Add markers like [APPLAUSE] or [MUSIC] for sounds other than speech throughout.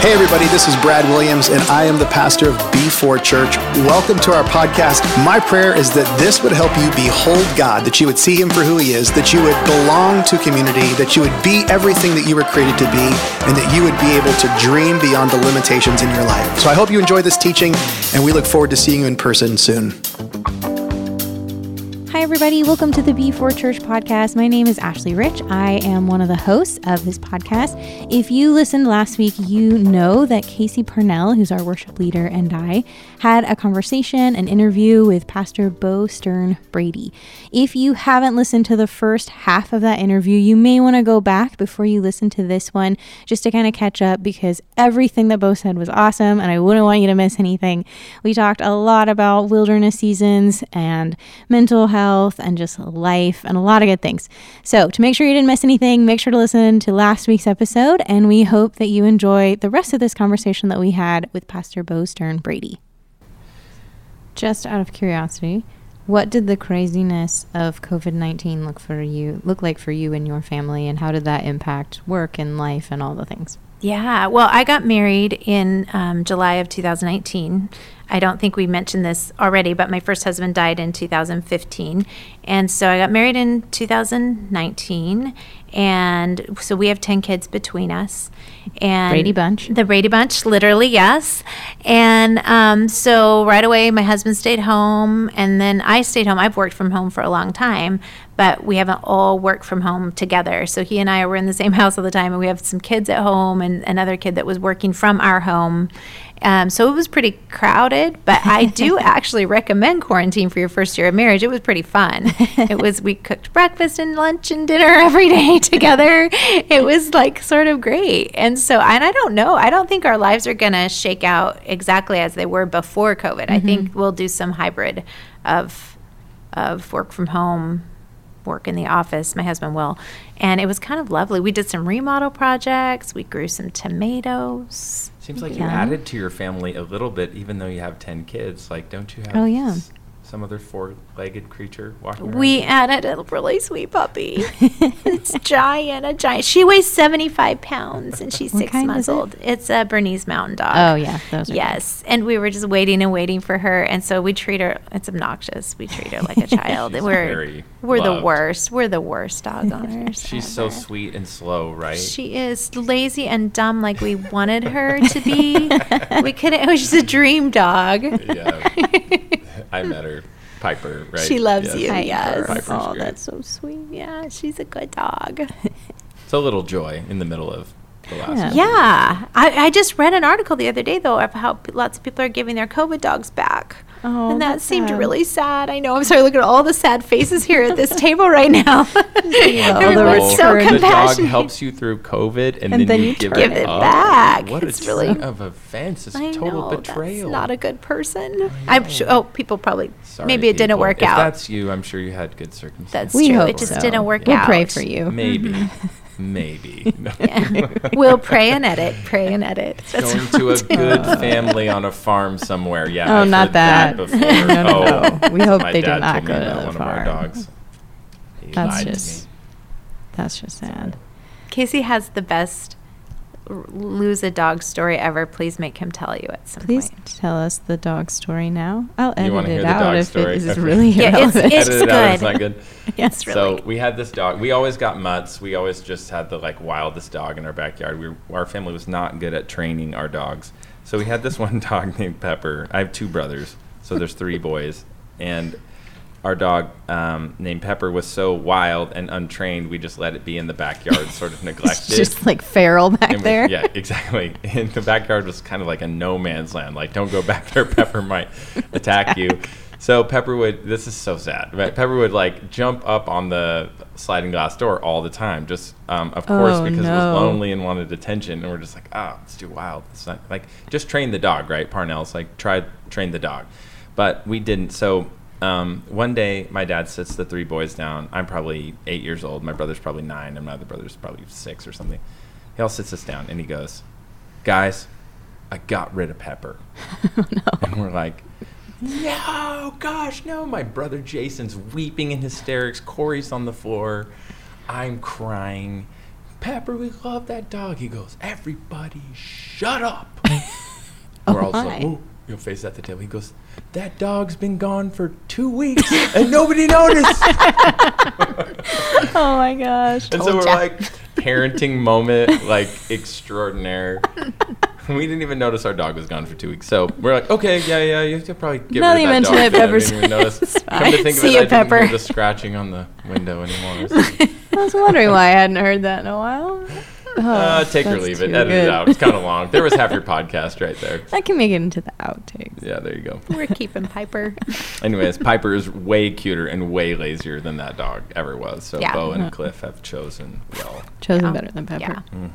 Hey, everybody, this is Brad Williams, and I am the pastor of B4 Church. Welcome to our podcast. My prayer is that this would help you behold God, that you would see Him for who He is, that you would belong to community, that you would be everything that you were created to be, and that you would be able to dream beyond the limitations in your life. So I hope you enjoy this teaching, and we look forward to seeing you in person soon. Everybody. Welcome to the B4 Church podcast. My name is Ashleigh Rich. I am one of the hosts of this podcast. If you listened last week, you know that Casey Parnell, who's our worship leader, and I had a conversation, an interview with Pastor Bo Stern Brady. If you haven't listened to the first half of that interview, you may want to go back before you listen to this one just to kind of catch up because everything that Bo said was awesome and I wouldn't want you to miss anything. We talked a lot about wilderness seasons and mental health health and just life and a lot of good things. So, to make sure you didn't miss anything, make sure to listen to last week's episode. And we hope that you enjoy the rest of this conversation that we had with Pastor Bo Stern Brady. Just out of curiosity, what did the craziness of COVID nineteen look for you look like for you and your family, and how did that impact work and life and all the things? Yeah, well, I got married in um, July of 2019. I don't think we mentioned this already, but my first husband died in 2015. And so I got married in 2019. And so we have 10 kids between us. And Brady Bunch. The Brady Bunch, literally, yes. And um, so right away, my husband stayed home. And then I stayed home. I've worked from home for a long time, but we haven't all worked from home together. So he and I were in the same [LAUGHS] house all the time. And we have some kids at home and another kid that was working from our home. Um, so it was pretty crowded, but I [LAUGHS] do actually recommend quarantine for your first year of marriage. It was pretty fun. It was, we cooked breakfast and lunch and dinner [LAUGHS] every day together. It was like sort of great. And so, and I don't know, I don't think our lives are going to shake out exactly as they were before COVID. Mm-hmm. I think we'll do some hybrid of, of work from home work in the office. My husband will. And it was kind of lovely. We did some remodel projects. We grew some tomatoes. Seems like yeah. you added to your family a little bit, even though you have 10 kids. Like, don't you have oh, yeah some other four-legged creature walking around? We added a really sweet puppy. [LAUGHS] it's giant, a giant. She weighs 75 pounds and she's six months old. It? It's a Bernese Mountain Dog. Oh yeah, those yes. And we were just waiting and waiting for her, and so we treat her. It's obnoxious. We treat her like a [LAUGHS] child. we're we're loved. the worst. We're the worst dog owners. she's ever. so sweet and slow, right? She is lazy and dumb, like we wanted her to be. [LAUGHS] we couldn't. It was just a dream dog. Yeah. I met her. Piper, right? She loves yes. you. Piper. Yes. Piper's oh, great. that's so sweet. Yeah, she's a good dog. [LAUGHS] it's a little joy in the middle of the last. Yeah, yeah. I, I just read an article the other day though of how lots of people are giving their COVID dogs back. Oh, and that seemed sad. really sad. I know. I'm sorry. Look at all the sad faces here at this table right now. [LAUGHS] [LAUGHS] Everyone's so compassionate. The dog helps you through COVID, and, and then, then, you, give, give it, back. What it's a really of offense! It's I total know, betrayal. That's not a good person. I'm sure. Oh, people probably. Sorry, maybe it people. didn't work if out. That's you. I'm sure you had good circumstances. That's we true. It just so. didn't work we'll out. We'll pray for you. Maybe. Mm-hmm. [LAUGHS] Maybe. yeah. [LAUGHS] We'll pray and edit. Pray and edit. That's Going to a good family on a farm somewhere. Yeah. Oh, I've not that. that [LAUGHS] no, no, no. Oh, we hope they do not go to the one farm. Of our dogs. He that's just. That's just sad. Casey has the best lose a dog story ever, please make him tell you at some please point. Please tell us the dog story now. I'll edit it out if story? it is really yeah, irrelevant. It's, it's edit good. Out, it's not good. yes, [LAUGHS] really. So we had this dog. We always got mutts. We always just had the like wildest dog in our backyard. We were, our family was not good at training our dogs. So we had this [LAUGHS] one dog named Pepper. I have two brothers, so there's three boys, and our dog um, named Pepper was so wild and untrained, we just let it be in the backyard, [LAUGHS] sort of neglected. just like feral back we, there. Yeah, exactly. [LAUGHS] And the backyard was kind of like a no man's land. Like, don't go back there. [LAUGHS] Pepper might attack you. So Pepper would. This is so sad. Right? Pepper would like jump up on the sliding glass door all the time. Just um, of course oh, because no. it was lonely and wanted attention. And we're just like, oh, it's too wild. It's not like just train the dog, right? Parnell's like try train the dog, but we didn't. So um, one day, my dad sits the three boys down. I'm probably eight years old. My brother's probably nine, and my other brother's probably six or something. He all sits us down, and he goes, "Guys, I got rid of Pepper." [LAUGHS] oh, no. And we're like, "No, gosh, no!" My brother Jason's weeping in hysterics. Corey's on the floor. I'm crying. Pepper, we love that dog. He goes, everybody, shut up. [LAUGHS] We're all like. "Whoa." You know, face at the table. He goes, that dog's been gone for two weeks and nobody noticed. [LAUGHS] Oh my gosh. And so we're like, parenting moment, like extraordinaire. we didn't even notice our dog was gone for two weeks. So we're like, okay, yeah, yeah, you have to probably get that rid you of that dog. it, Yeah, I Pepper's- didn't even notice. it's Come to think of See it, ya, I didn't Pepper. hear the scratching on the window anymore. So, [LAUGHS] I was wondering why I hadn't heard that in a while. [LAUGHS] Oh, uh, take or leave it. Edit good. it out. It's kind of long. There was half your [LAUGHS] podcast right there. I can make it into the outtakes. Yeah, there you go. We're keeping Piper. [LAUGHS] Anyways, Piper is way cuter and way lazier than that dog ever was. So Yeah. Bo Uh-huh. and Cliff have chosen well. Chosen Yeah. better than Pepper. Yeah.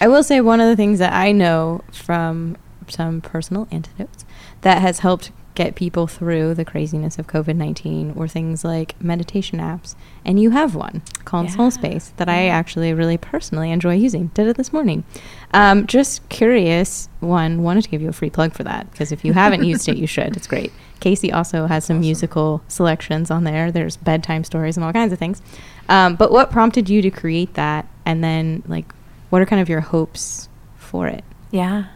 I will say one of the things that I know from some personal antidotes that has helped get people through the craziness of COVID 19 or things like meditation apps. And you have one called Yeah. Soul Space that I actually really personally enjoy using. Did it this morning. Um, just curious, one, wanted to give you a free plug for that because if you haven't used it, you [LAUGHS] should. It's great. Casey also has some Awesome. musical selections on there. There's bedtime stories and all kinds of things. Um, but what prompted you to create that? And then, like, what are kind of your hopes for it? Yeah.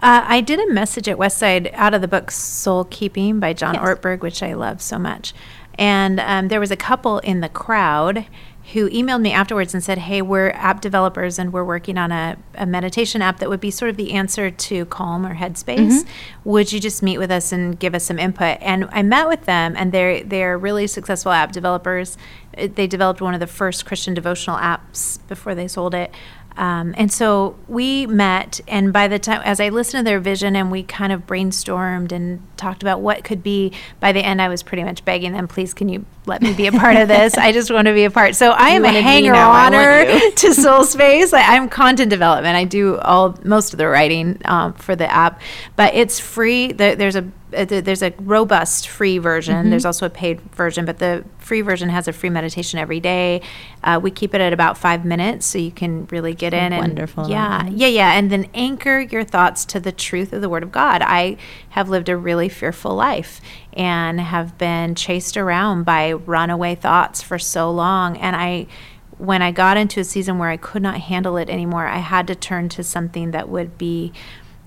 Uh, I did a message at Westside out of the book Soul Keeping by John Yes. Ortberg, which I love so much. And um, there was a couple in the crowd who emailed me afterwards and said, Hey, we're app developers and we're working on a, a meditation app that would be sort of the answer to Calm or Headspace. Would you just meet with us and give us some input? And I met with them, and they're, they're really successful app developers. Uh, They developed one of the first Christian devotional apps before they sold it. Um, and so we met, and by the time, as I listened to their vision and we kind of brainstormed and talked about what could be, by the end, I was pretty much begging them, please, can you let me be a part of this? I just want to be a part. So I am a hanger oner [LAUGHS] to Soul Space. I, I'm content development. I do all most of the writing um, for the app, but it's free. There, there's a there's a robust free version. Mm-hmm. There's also a paid version, but the free version has a free meditation every day. Uh, we keep it at about five minutes, so you can really get in and Wonderful. yeah, yeah, yeah, and then anchor your thoughts to the truth of the Word of God. I have lived a really fearful life and have been chased around by runaway thoughts for so long, and I. When I got into a season where I could not handle it anymore, I had to turn to something that would be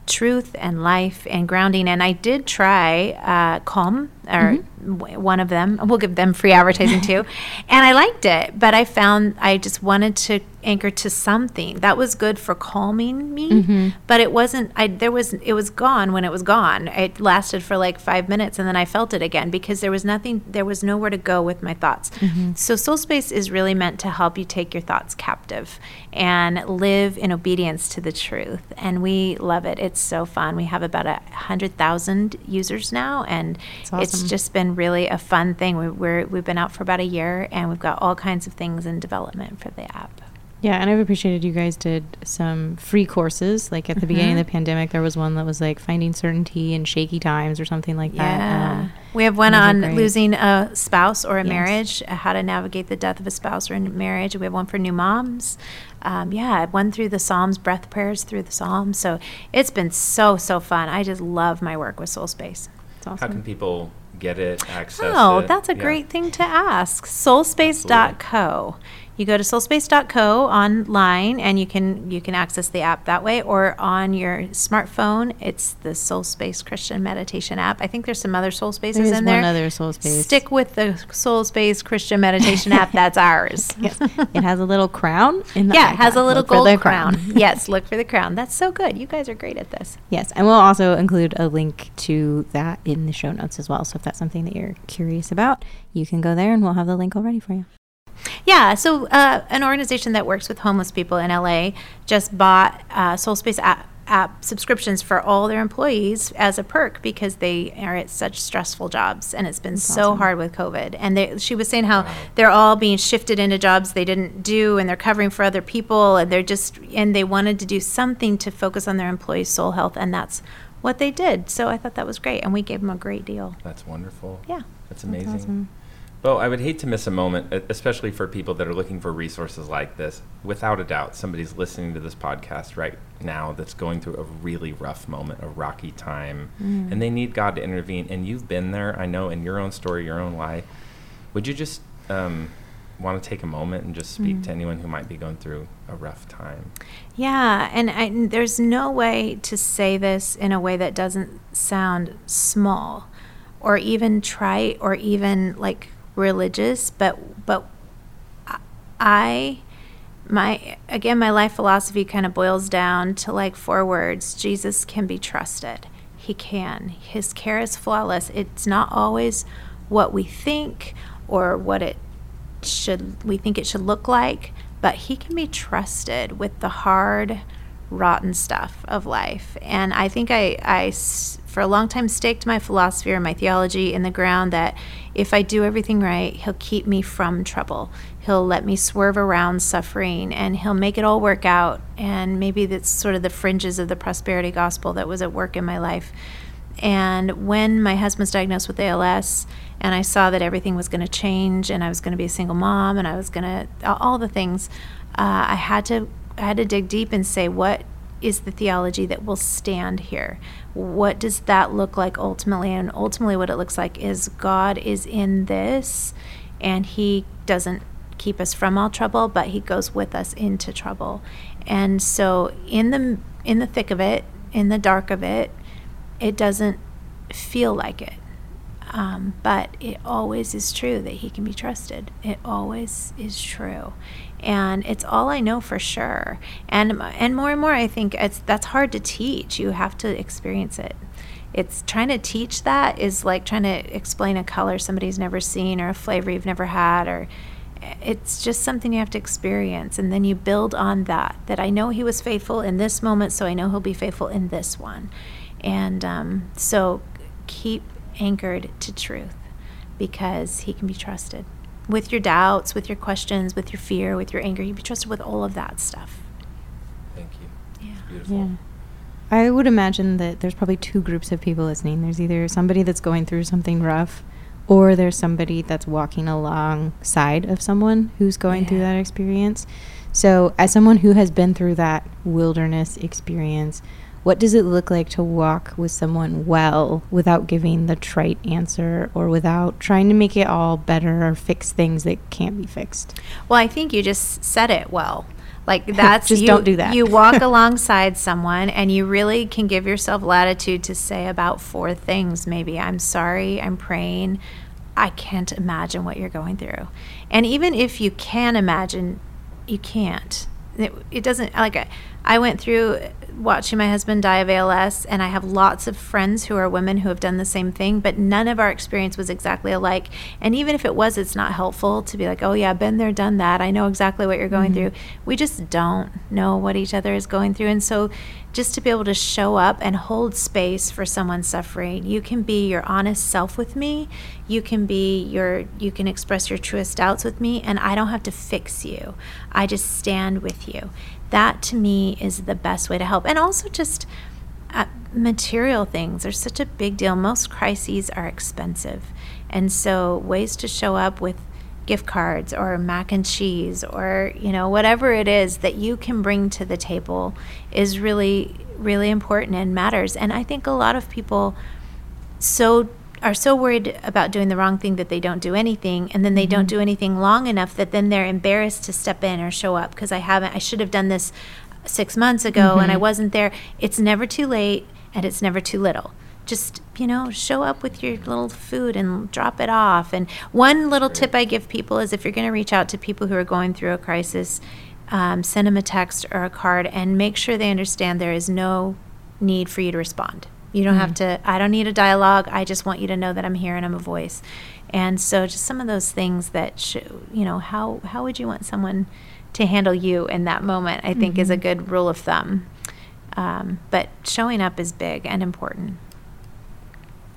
truth and life and grounding. And I did try uh, Calm, or mm-hmm. w- one of them. We'll give them free advertising too. [LAUGHS] and I liked it, but I found I just wanted to anchor to something that was good for calming me. Mm-hmm. But it wasn't. I there was it was gone when it was gone. It lasted for like five minutes, and then I felt it again because there was nothing. There was nowhere to go with my thoughts. Mm-hmm. So Soul Space is really meant to help you take your thoughts captive and live in obedience to the truth. And we love it. It's so fun. We have about a hundred thousand users now, and awesome. it's just been really a fun thing. We, we're we've been out for about a year, and we've got all kinds of things in development for the app. Yeah, and I've appreciated you guys did some free courses. Like at the beginning of the pandemic, there was one that was like finding certainty in shaky times or something like that. Yeah. Um, we have one on great. losing a spouse or a Yes. marriage, uh, how to navigate the death of a spouse or a marriage. We have one for new moms. Um, yeah, one through the Psalms, breath prayers through the Psalms. So it's been so, so fun. I just love my work with Soul Space. it's awesome. How can people get it, access Oh, it? that's a Yeah. great thing to ask. Soulspace.co. You go to soulspace.co online and you can you can access the app that way or on your smartphone. It's the soulspace Christian Meditation app. I think there's some other Soul Spaces There in one there. other Soul Space. Stick with the soulspace Christian Meditation app. That's [LAUGHS] ours. Yes. it has a little crown in the Yeah, it has a little Look gold the crown. [LAUGHS] yes, look for the crown. That's so good. You guys are great at this. Yes, and we'll also include a link to that in the show notes as well. So if that's something that you're curious about, you can go there and we'll have the link already for you. Yeah, so uh, an organization that works with homeless people in LA just bought uh, Soul Space app, app subscriptions for all their employees as a perk because they are at such stressful jobs and it's been so hard with COVID. And they, she was saying how they're all being shifted into jobs they didn't do and they're covering for other people and they're just and they wanted to do something to focus on their employees' soul health and that's what they did. So I thought that was great and we gave them a great deal. That's wonderful. Yeah. That's amazing. awesome. Well, I would hate to miss a moment, especially for people that are looking for resources like this. Without a doubt, somebody's listening to this podcast right now that's going through a really rough moment, a rocky time, Mm. and they need God to intervene. And you've been there, I know, in your own story, your own life. Would you just um, want to take a moment and just speak Mm. to anyone who might be going through a rough time. Yeah, and I, and there's no way to say this in a way that doesn't sound small or even trite or even like religious, but but I my again my life philosophy kind of boils down to like four words. Jesus can be trusted. He can. His care is flawless. It's not always what we think or what it should we think it should look like, but he can be trusted with the hard, rotten stuff of life. And I think i i for a long time staked my philosophy or my theology in the ground that if I do everything right, he'll keep me from trouble. He'll let me swerve around suffering and he'll make it all work out. And maybe that's sort of the fringes of the prosperity gospel that was at work in my life. And when my husband was diagnosed with ALS, and I saw that everything was going to change, and I was going to be a single mom, and I was going to all the things, uh, I had to I had to dig deep and say what is the theology that will stand here. What does that look like ultimately? And ultimately, what it looks like is God is in this, and He doesn't keep us from all trouble, but He goes with us into trouble. And so, in the in the thick of it, in the dark of it, it doesn't feel like it. Um, but it always is true that he can be trusted. It always is true, and it's all I know for sure. And and more and more, I think it's that's hard to teach. You have to experience it. It's trying to teach that is like trying to explain a color somebody's never seen or a flavor you've never had or it's just something you have to experience and then you build on that that i know he was faithful in this moment so i know he'll be faithful in this one and um, so keep anchored to truth because he can be trusted with your doubts with your questions with your fear with your anger You'd be trusted with all of that stuff Thank you. Yeah. It's beautiful. Yeah. I would imagine that there's probably two groups of people listening. There's either somebody that's going through something rough, or there's somebody that's walking alongside of someone who's going through that experience. So, as someone who has been through that wilderness experience, what does it look like to walk with someone well without giving the trite answer or without trying to make it all better or fix things that can't be fixed? Well, I think you just said it well. Like [LAUGHS] that's Just you, don't do that. You walk [LAUGHS] alongside someone and you really can give yourself latitude to say about four things. Maybe I'm sorry, I'm praying. I can't imagine what you're going through. And even if you can imagine, you can't. It, it doesn't like I, I went through watching my husband die of ALS and I have lots of friends who are women who have done the same thing, but none of our experience was exactly alike. And even if it was, it's not helpful to be like, "Oh yeah, been there, done that. I know exactly what you're going mm-hmm. through." We just don't know what each other is going through. And so just to be able to show up and hold space for someone suffering. You can be your honest self with me. You can be your you can express your truest doubts with me and I don't have to fix you. I just stand with you. That to me is the best way to help. And also just uh, material things are such a big deal. Most crises are expensive. And so ways to show up with gift cards or mac and cheese or you know whatever it is that you can bring to the table is really really important and matters and i think a lot of people so are so worried about doing the wrong thing that they don't do anything and then they don't do anything long enough that then they're embarrassed to step in or show up because i haven't i should have done this six months ago and i wasn't there. It's never too late and it's never too little. Just you know show up with your little food and drop it off. And one little tip i give people is if you're going to reach out to people who are going through a crisis um, send them a text or a card and make sure they understand there is no need for you to respond you don't have to i don't need a dialogue. I just want you to know that i'm here and i'm a voice. And so just some of those things that show you know how how would you want someone to handle you in that moment i think is a good rule of thumb. Um, but showing up is big and important.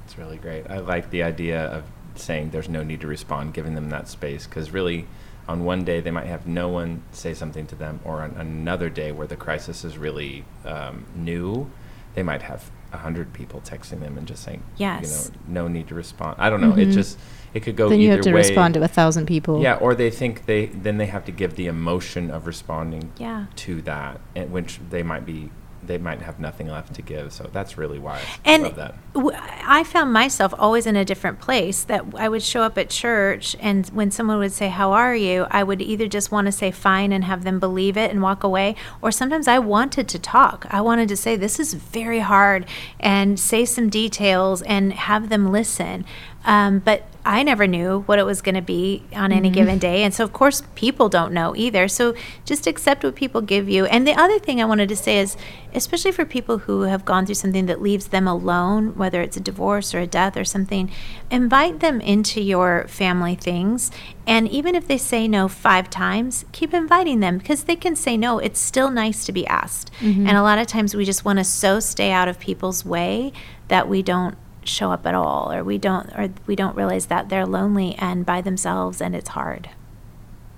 It's really great. I like the idea of saying there's no need to respond, giving them that space, because really, on one day they might have no one say something to them, or on another day where the crisis is really um, new, they might have a hundred people texting them and just saying, Yes. you know, no need to respond. I don't know. It Mhm. just it could go then either you have to way. respond to a thousand people. Yeah, or they think they then they have to give the emotion of responding yeah to that, and which they might be they might have nothing left to give. So that's really why I and love that. w- I found myself always in a different place. That I would show up at church, and when someone would say, "How are you?" I would either just want to say "fine" and have them believe it and walk away, or sometimes I wanted to talk. I wanted to say, "This is very hard," and say some details and have them listen. Um, but I never knew what it was going to be on any given day. And so, of course, people don't know either. So just accept what people give you. And the other thing I wanted to say is, especially for people who have gone through something that leaves them alone, whether it's a divorce or a death or something, invite them into your family things. And even if they say no five times, keep inviting them because they can say no. It's still nice to be asked. And a lot of times we just want to so stay out of people's way that we don't show up at all or we don't or we don't realize that they're lonely and by themselves and it's hard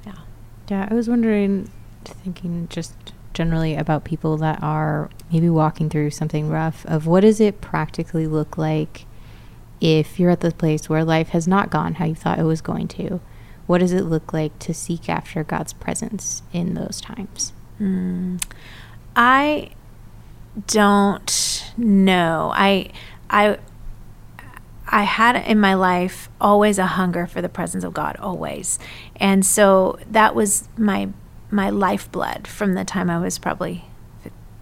yeah Yeah, I was wondering, thinking just generally about people that are maybe walking through something rough, of what does it practically look like if you're at the place where life has not gone how you thought it was going to? What does it look like to seek after God's presence in those times? Hmm. i don't know i i I had in my life always a hunger for the presence of God, always, and so that was my my lifeblood from the time I was probably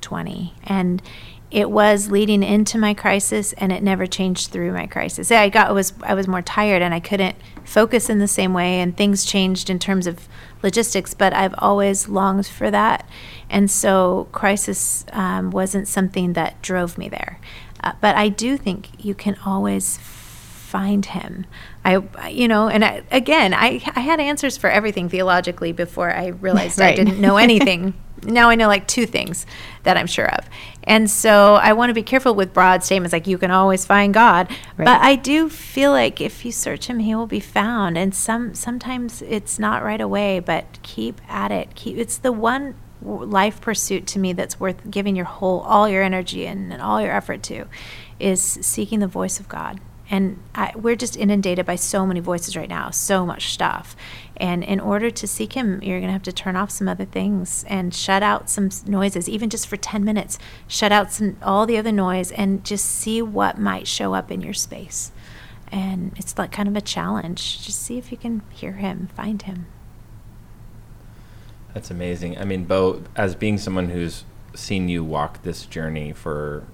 twenty, and it was leading into my crisis, and it never changed through my crisis. I got was I was more tired, and I couldn't focus in the same way, and things changed in terms of logistics, but I've always longed for that, and so crisis um, wasn't something that drove me there. Uh, but I do think you can always find him. I, you know, and I, again, I, I had answers for everything theologically before I realized I didn't know anything. [LAUGHS] now I know like two things that I'm sure of. And so I want to be careful with broad statements like you can always find God. Right. But I do feel like if you search him, he will be found. And some sometimes it's not right away, but keep at it. Keep it's the one life pursuit to me that's worth giving your whole all your energy and, and all your effort to is seeking the voice of God. And I, we're just inundated by so many voices right now, so much stuff. And in order to seek Him, you're going to have to turn off some other things and shut out some noises, even just for 10 minutes. Shut out some all the other noise and just see what might show up in your space. And it's like kind of a challenge. Just see if you can hear Him, find Him. That's amazing. I mean, Bo, as being someone who's seen you walk this journey for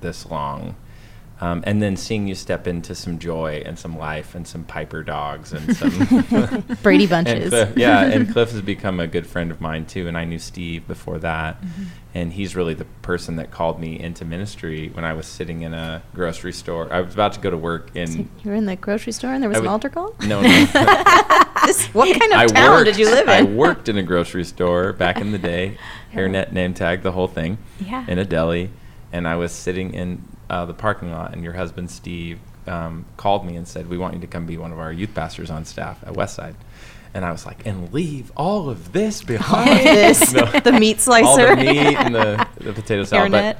this long, um, and then seeing you step into some joy and some life and some Piper dogs and some [LAUGHS] Brady [LAUGHS] and bunches. Cliff, yeah, and Cliff has become a good friend of mine too, and I knew Steve before that, and he's really the person that called me into ministry when I was sitting in a grocery store. I was about to go to work in. you were in the grocery store and there was I an would- altar call? No, no. [LAUGHS] This- what kind of I town worked, did you live in? I worked in a grocery store back in the day, hairnet name tag, the whole thing, Yeah. in a deli, and I was sitting in uh, the parking lot, and your husband Steve um, called me and said, "We want you to come be one of our youth pastors on staff at Westside." And I was like, "And leave all of this [LAUGHS] behind." this, [LAUGHS] No. [LAUGHS] the meat slicer. all the meat and the, the potato salad. But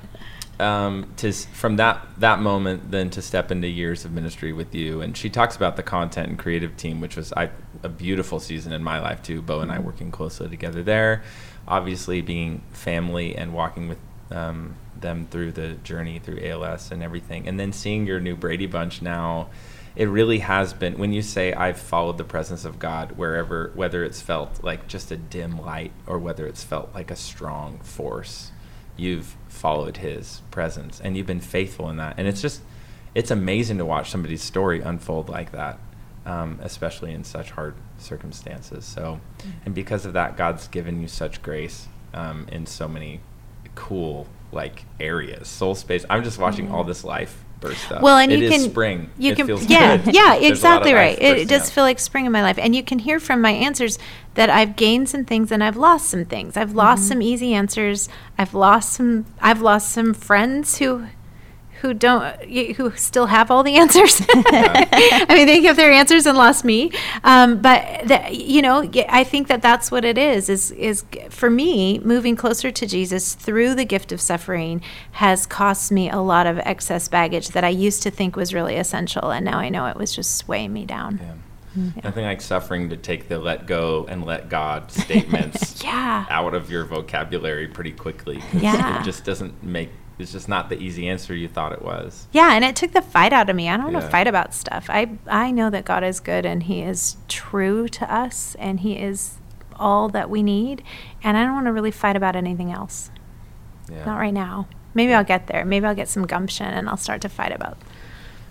um, to from that that moment, then to step into years of ministry with you, and she talks about the content and creative team, which was I, a beautiful season in my life too. Bo and I working closely together there, obviously being family and walking with um, them through the journey through ALS and everything, and then seeing your new Brady Bunch now. It really has been when you say I've followed the presence of God wherever, whether it's felt like just a dim light or whether it's felt like a strong force you've followed his presence and you've been faithful in that. And it's just it's amazing to watch somebody's story unfold like that um, especially in such hard circumstances. So and because of that god's given you such grace um, in so many cool like areas soul space i'm just watching all this life burst up Well, and It you is can spring You It can, feels yeah, good. yeah, [LAUGHS] There's a lot of exactly right. It, it does up. feel like spring in my life, and you can hear from my answers that I've gained some things and I've lost some things. I've lost mm-hmm. some easy answers. I've lost some. I've lost some friends who. Who don't, who still have all the [LAUGHS] answers? I mean, they have their answers and lost me. Um, but the, you know, I think that that's what it is. Is is for me moving closer to Jesus through the gift of suffering has cost me a lot of excess baggage that I used to think was really essential, and now I know it was just weighing me down. Yeah. Nothing like suffering to take the let go and let God [LAUGHS] statements Yeah. out of your vocabulary pretty quickly. Yeah. It just doesn't make, it's just not the easy answer you thought it was. Yeah, and it took the fight out of me. I don't want to fight about stuff. I I know that God is good and He is true to us and He is all that we need. And I don't want to really fight about anything else. Yeah. Not right now. Maybe I'll get there. Maybe I'll get some gumption and I'll start to fight about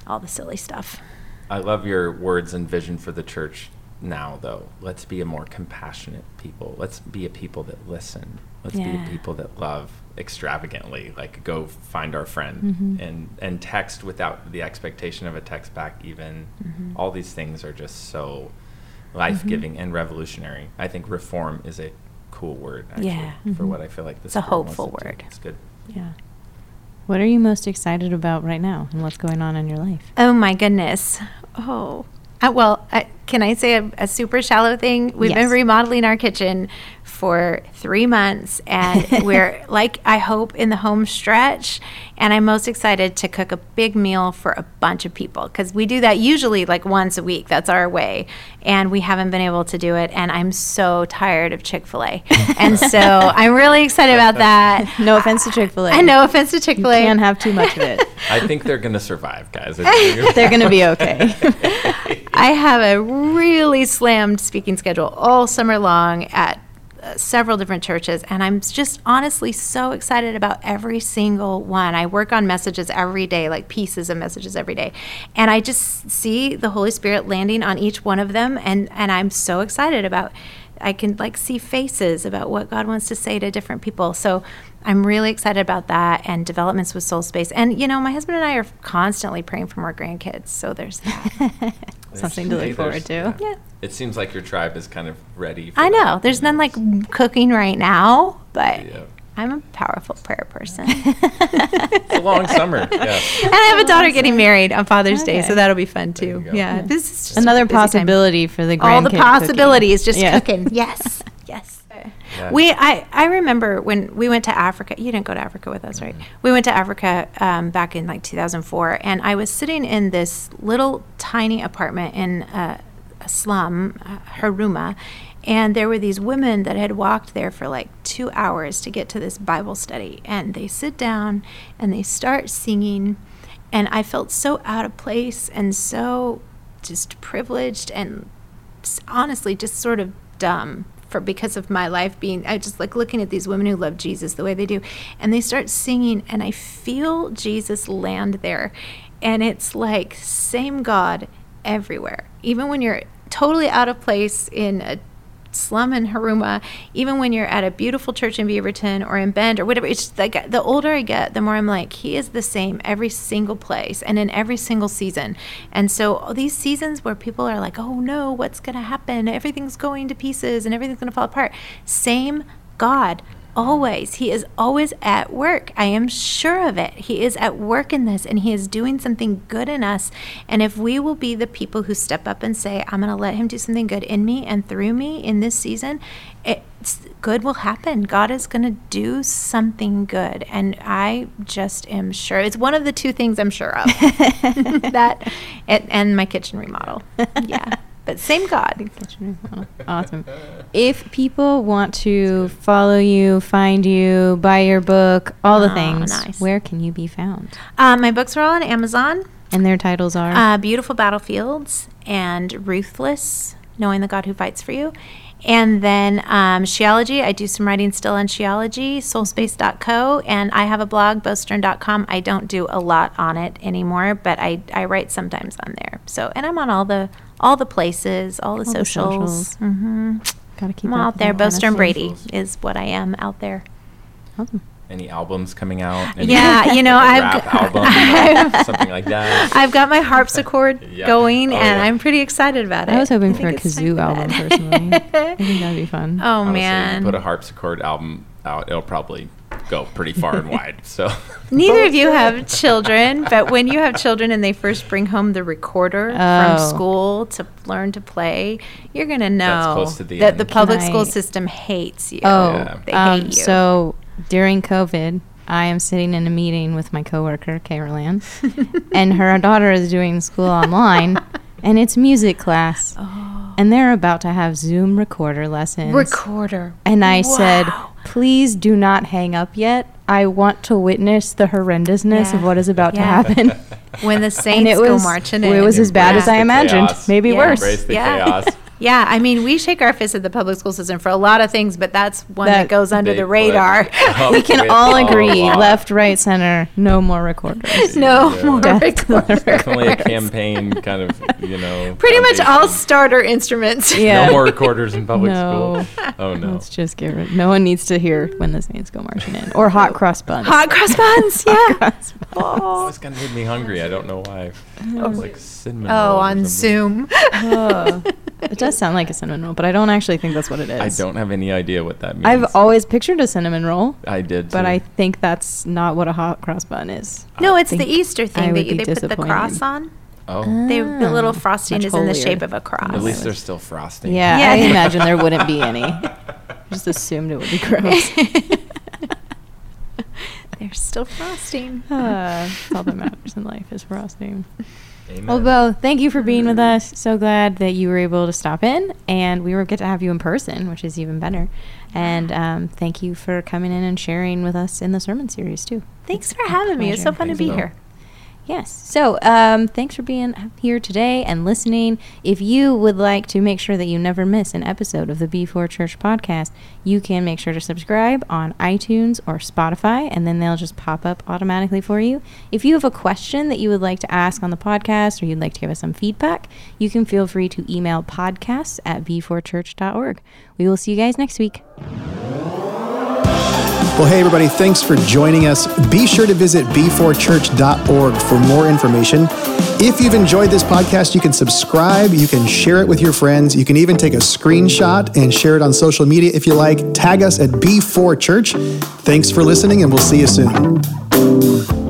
all the silly stuff. I love your words and vision for the church now, though. Let's be a more compassionate people. Let's be a people that listen. Let's be a people that love extravagantly. Like go find our friend Mhm. and and text without the expectation of a text back. Even Mhm. all these things are just so life giving and revolutionary. I think reform is a cool word actually Yeah. for Mhm. what I feel like this It's a hopeful to do. word. It's good. Yeah. What are you most excited about right now and what's going on in your life? Oh my goodness. Oh. Uh, well, I, can I say a, a super shallow thing? We've been remodeling our kitchen for three months, and [LAUGHS] we're like, I hope, in the home stretch. And I'm most excited to cook a big meal for a bunch of people because we do that usually like once a week. That's our way. And we haven't been able to do it. And I'm so tired of Chick fil A. [LAUGHS] and so I'm really excited about that. No offense to Chick-fil-A. I [LAUGHS] no offense to Chick fil A. can't have too much of it. I think they're gonna survive, guys. They're going to be okay. I have a really slammed speaking schedule all summer long at uh, several different churches, and I'm just honestly so excited about every single one. I work on messages every day, like pieces of messages every day, and I just see the Holy Spirit landing on each one of them, and and I'm so excited about. I can like see faces about what God wants to say to different people. So I'm really excited about that and developments with Soul Space. And you know, my husband and I are constantly praying for more grandkids. So there's that. [LAUGHS] Something to look forward to. Yeah. It seems like your tribe is kind of ready. For I that, know. There's none like cooking right now, but Yeah. I'm a powerful prayer person. [LAUGHS] It's a long summer. [LAUGHS] Yeah. And I have a daughter getting married on Father's Day, so that'll be fun too. Yeah, Yeah. this is just Another a busy time. possibility for the All the possibilities, cooking. just Yeah. cooking. Yes, [LAUGHS] yes. Yeah. We, I, I remember when we went to Africa. You didn't go to Africa with us, right? We went to Africa um, back in like 2004, and I was sitting in this little tiny apartment in a, a slum, uh, Huruma, and there were these women that had walked there for like two hours to get to this Bible study, and they sit down and they start singing, and I felt so out of place and so just privileged and honestly just sort of dumb for because of my life being I just like looking at these women who love Jesus the way they do and they start singing and I feel Jesus land there. And it's like same God everywhere. Even when you're totally out of place in a slum in Huruma, even when you're at a beautiful church in Beaverton or in Bend or whatever, it's like the older I get, the more I'm like, he is the same every single place and in every single season. And so these seasons where people are like, oh no, what's going to happen? Everything's going to pieces and everything's going to fall apart. Same God. Always. He is always at work. I am sure of it. He is at work in this and he is doing something good in us. And if we will be the people who step up and say, I'm going to let him do something good in me and through me in this season, it's good will happen. God is going to do something good. And I just am sure. It's one of the two things I'm sure of. [LAUGHS] that and, and my kitchen remodel. [LAUGHS] Yeah. But same God. [LAUGHS] Awesome. If people want to follow you, find you, buy your book, all the Oh, things, nice. where can you be found? Uh, my books are all on Amazon. And their titles are Uh, Beautiful Battlefields and Ruthless, Knowing the God Who Fights for You. And then um, Sheology, I do some writing still on Sheology, soulspace.co, and I have a blog, bostern.com. I don't do a lot on it anymore, but I, I write sometimes on there. So, and I'm on all the all the places, all the All the socials. socials. hmm Gotta keep I'm out there. stuff. Brady is what I am out there. Awesome. Any albums coming out? Any Yeah, you know, like a I've rap g- album, [LAUGHS] I've- something like that. [LAUGHS] I've got my harpsichord [LAUGHS] Yeah. going, Oh, and yeah. I'm pretty excited about it. I was hoping I for a think it's time kazoo album personally. I think that'd be fun. Oh Honestly, man! put a harpsichord album out, it'll probably go pretty far and wide. So Neither of you have children, but when you have children and they first bring home the recorder Oh. from school to learn to play, you're gonna know That's close to the that end. the public Can school I- system hates you. Oh, Yeah. they um, hate you. so during COVID, I am sitting in a meeting with my coworker, Carol Ann, [LAUGHS] and her daughter is doing school online. [LAUGHS] and it's music class. Oh. And they're about to have Zoom recorder lessons. Recorder. and I said, please do not hang up yet. I want to witness the horrendousness of what is about Yeah. to happen. When the [LAUGHS] and saints it go was, marching in. it was as bad as I imagined. chaos. Maybe Yeah. worse. Embrace the Yeah. chaos. Yeah, I mean, we shake our fists at the public school system for a lot of things, but that's one that, That- goes under the radar. [LAUGHS] Oh, we can all oh, agree, left, right, center, no more recorders. no Yeah. more Death to the recorders. [LAUGHS] Definitely a campaign kind of, you know. Pretty much all starter instruments. [LAUGHS] Yeah. No more recorders in public No. school. Oh no. Let's just get rid. No one needs to hear when the Saints go marching in, or hot cross buns. Hot cross buns, yeah. cross buns. Oh, This kind of made me hungry. I don't know why. Oh. like cinnamon. oh rolls or on. Zoom. [LAUGHS] Oh. it does sound like a cinnamon roll, but I don't actually think that's what it is. I don't have any idea what that means. I've always pictured a cinnamon roll, I did. but too. I think that's not what a hot cross bun is. No, it's the Easter thing that they put the cross on. Oh. They, the ah. little frosting much is in the holier. shape of a cross. At least there's still frosting. Yeah, Yeah. I [LAUGHS] imagine there wouldn't be any. Just assumed it would be gross. [LAUGHS] There's still frosting. [LAUGHS] uh, that's all that matters in life is frosting. Amen. Well, Bo, thank you for being with us. So glad that you were able to stop in, and we were get to have you in person, which is even better. And um, thank you for coming in and sharing with us in the sermon series too. Thanks It's for a having me. It's so pleasure. fun to Thanks, be Bo. here. Yes. So, um, thanks for being here today and listening. If you would like to make sure that you never miss an episode of the B4 Church podcast, you can make sure to subscribe on iTunes or Spotify, and then they'll just pop up automatically for you. If you have a question that you would like to ask on the podcast or you'd like to give us some feedback, you can feel free to email podcasts at b4church.org. We will see you guys next week. Well, hey, everybody, thanks for joining us. Be sure to visit b4church.org for more information. If you've enjoyed this podcast, you can subscribe, you can share it with your friends, you can even take a screenshot and share it on social media if you like. Tag us at B4Church. Thanks for listening, and we'll see you soon.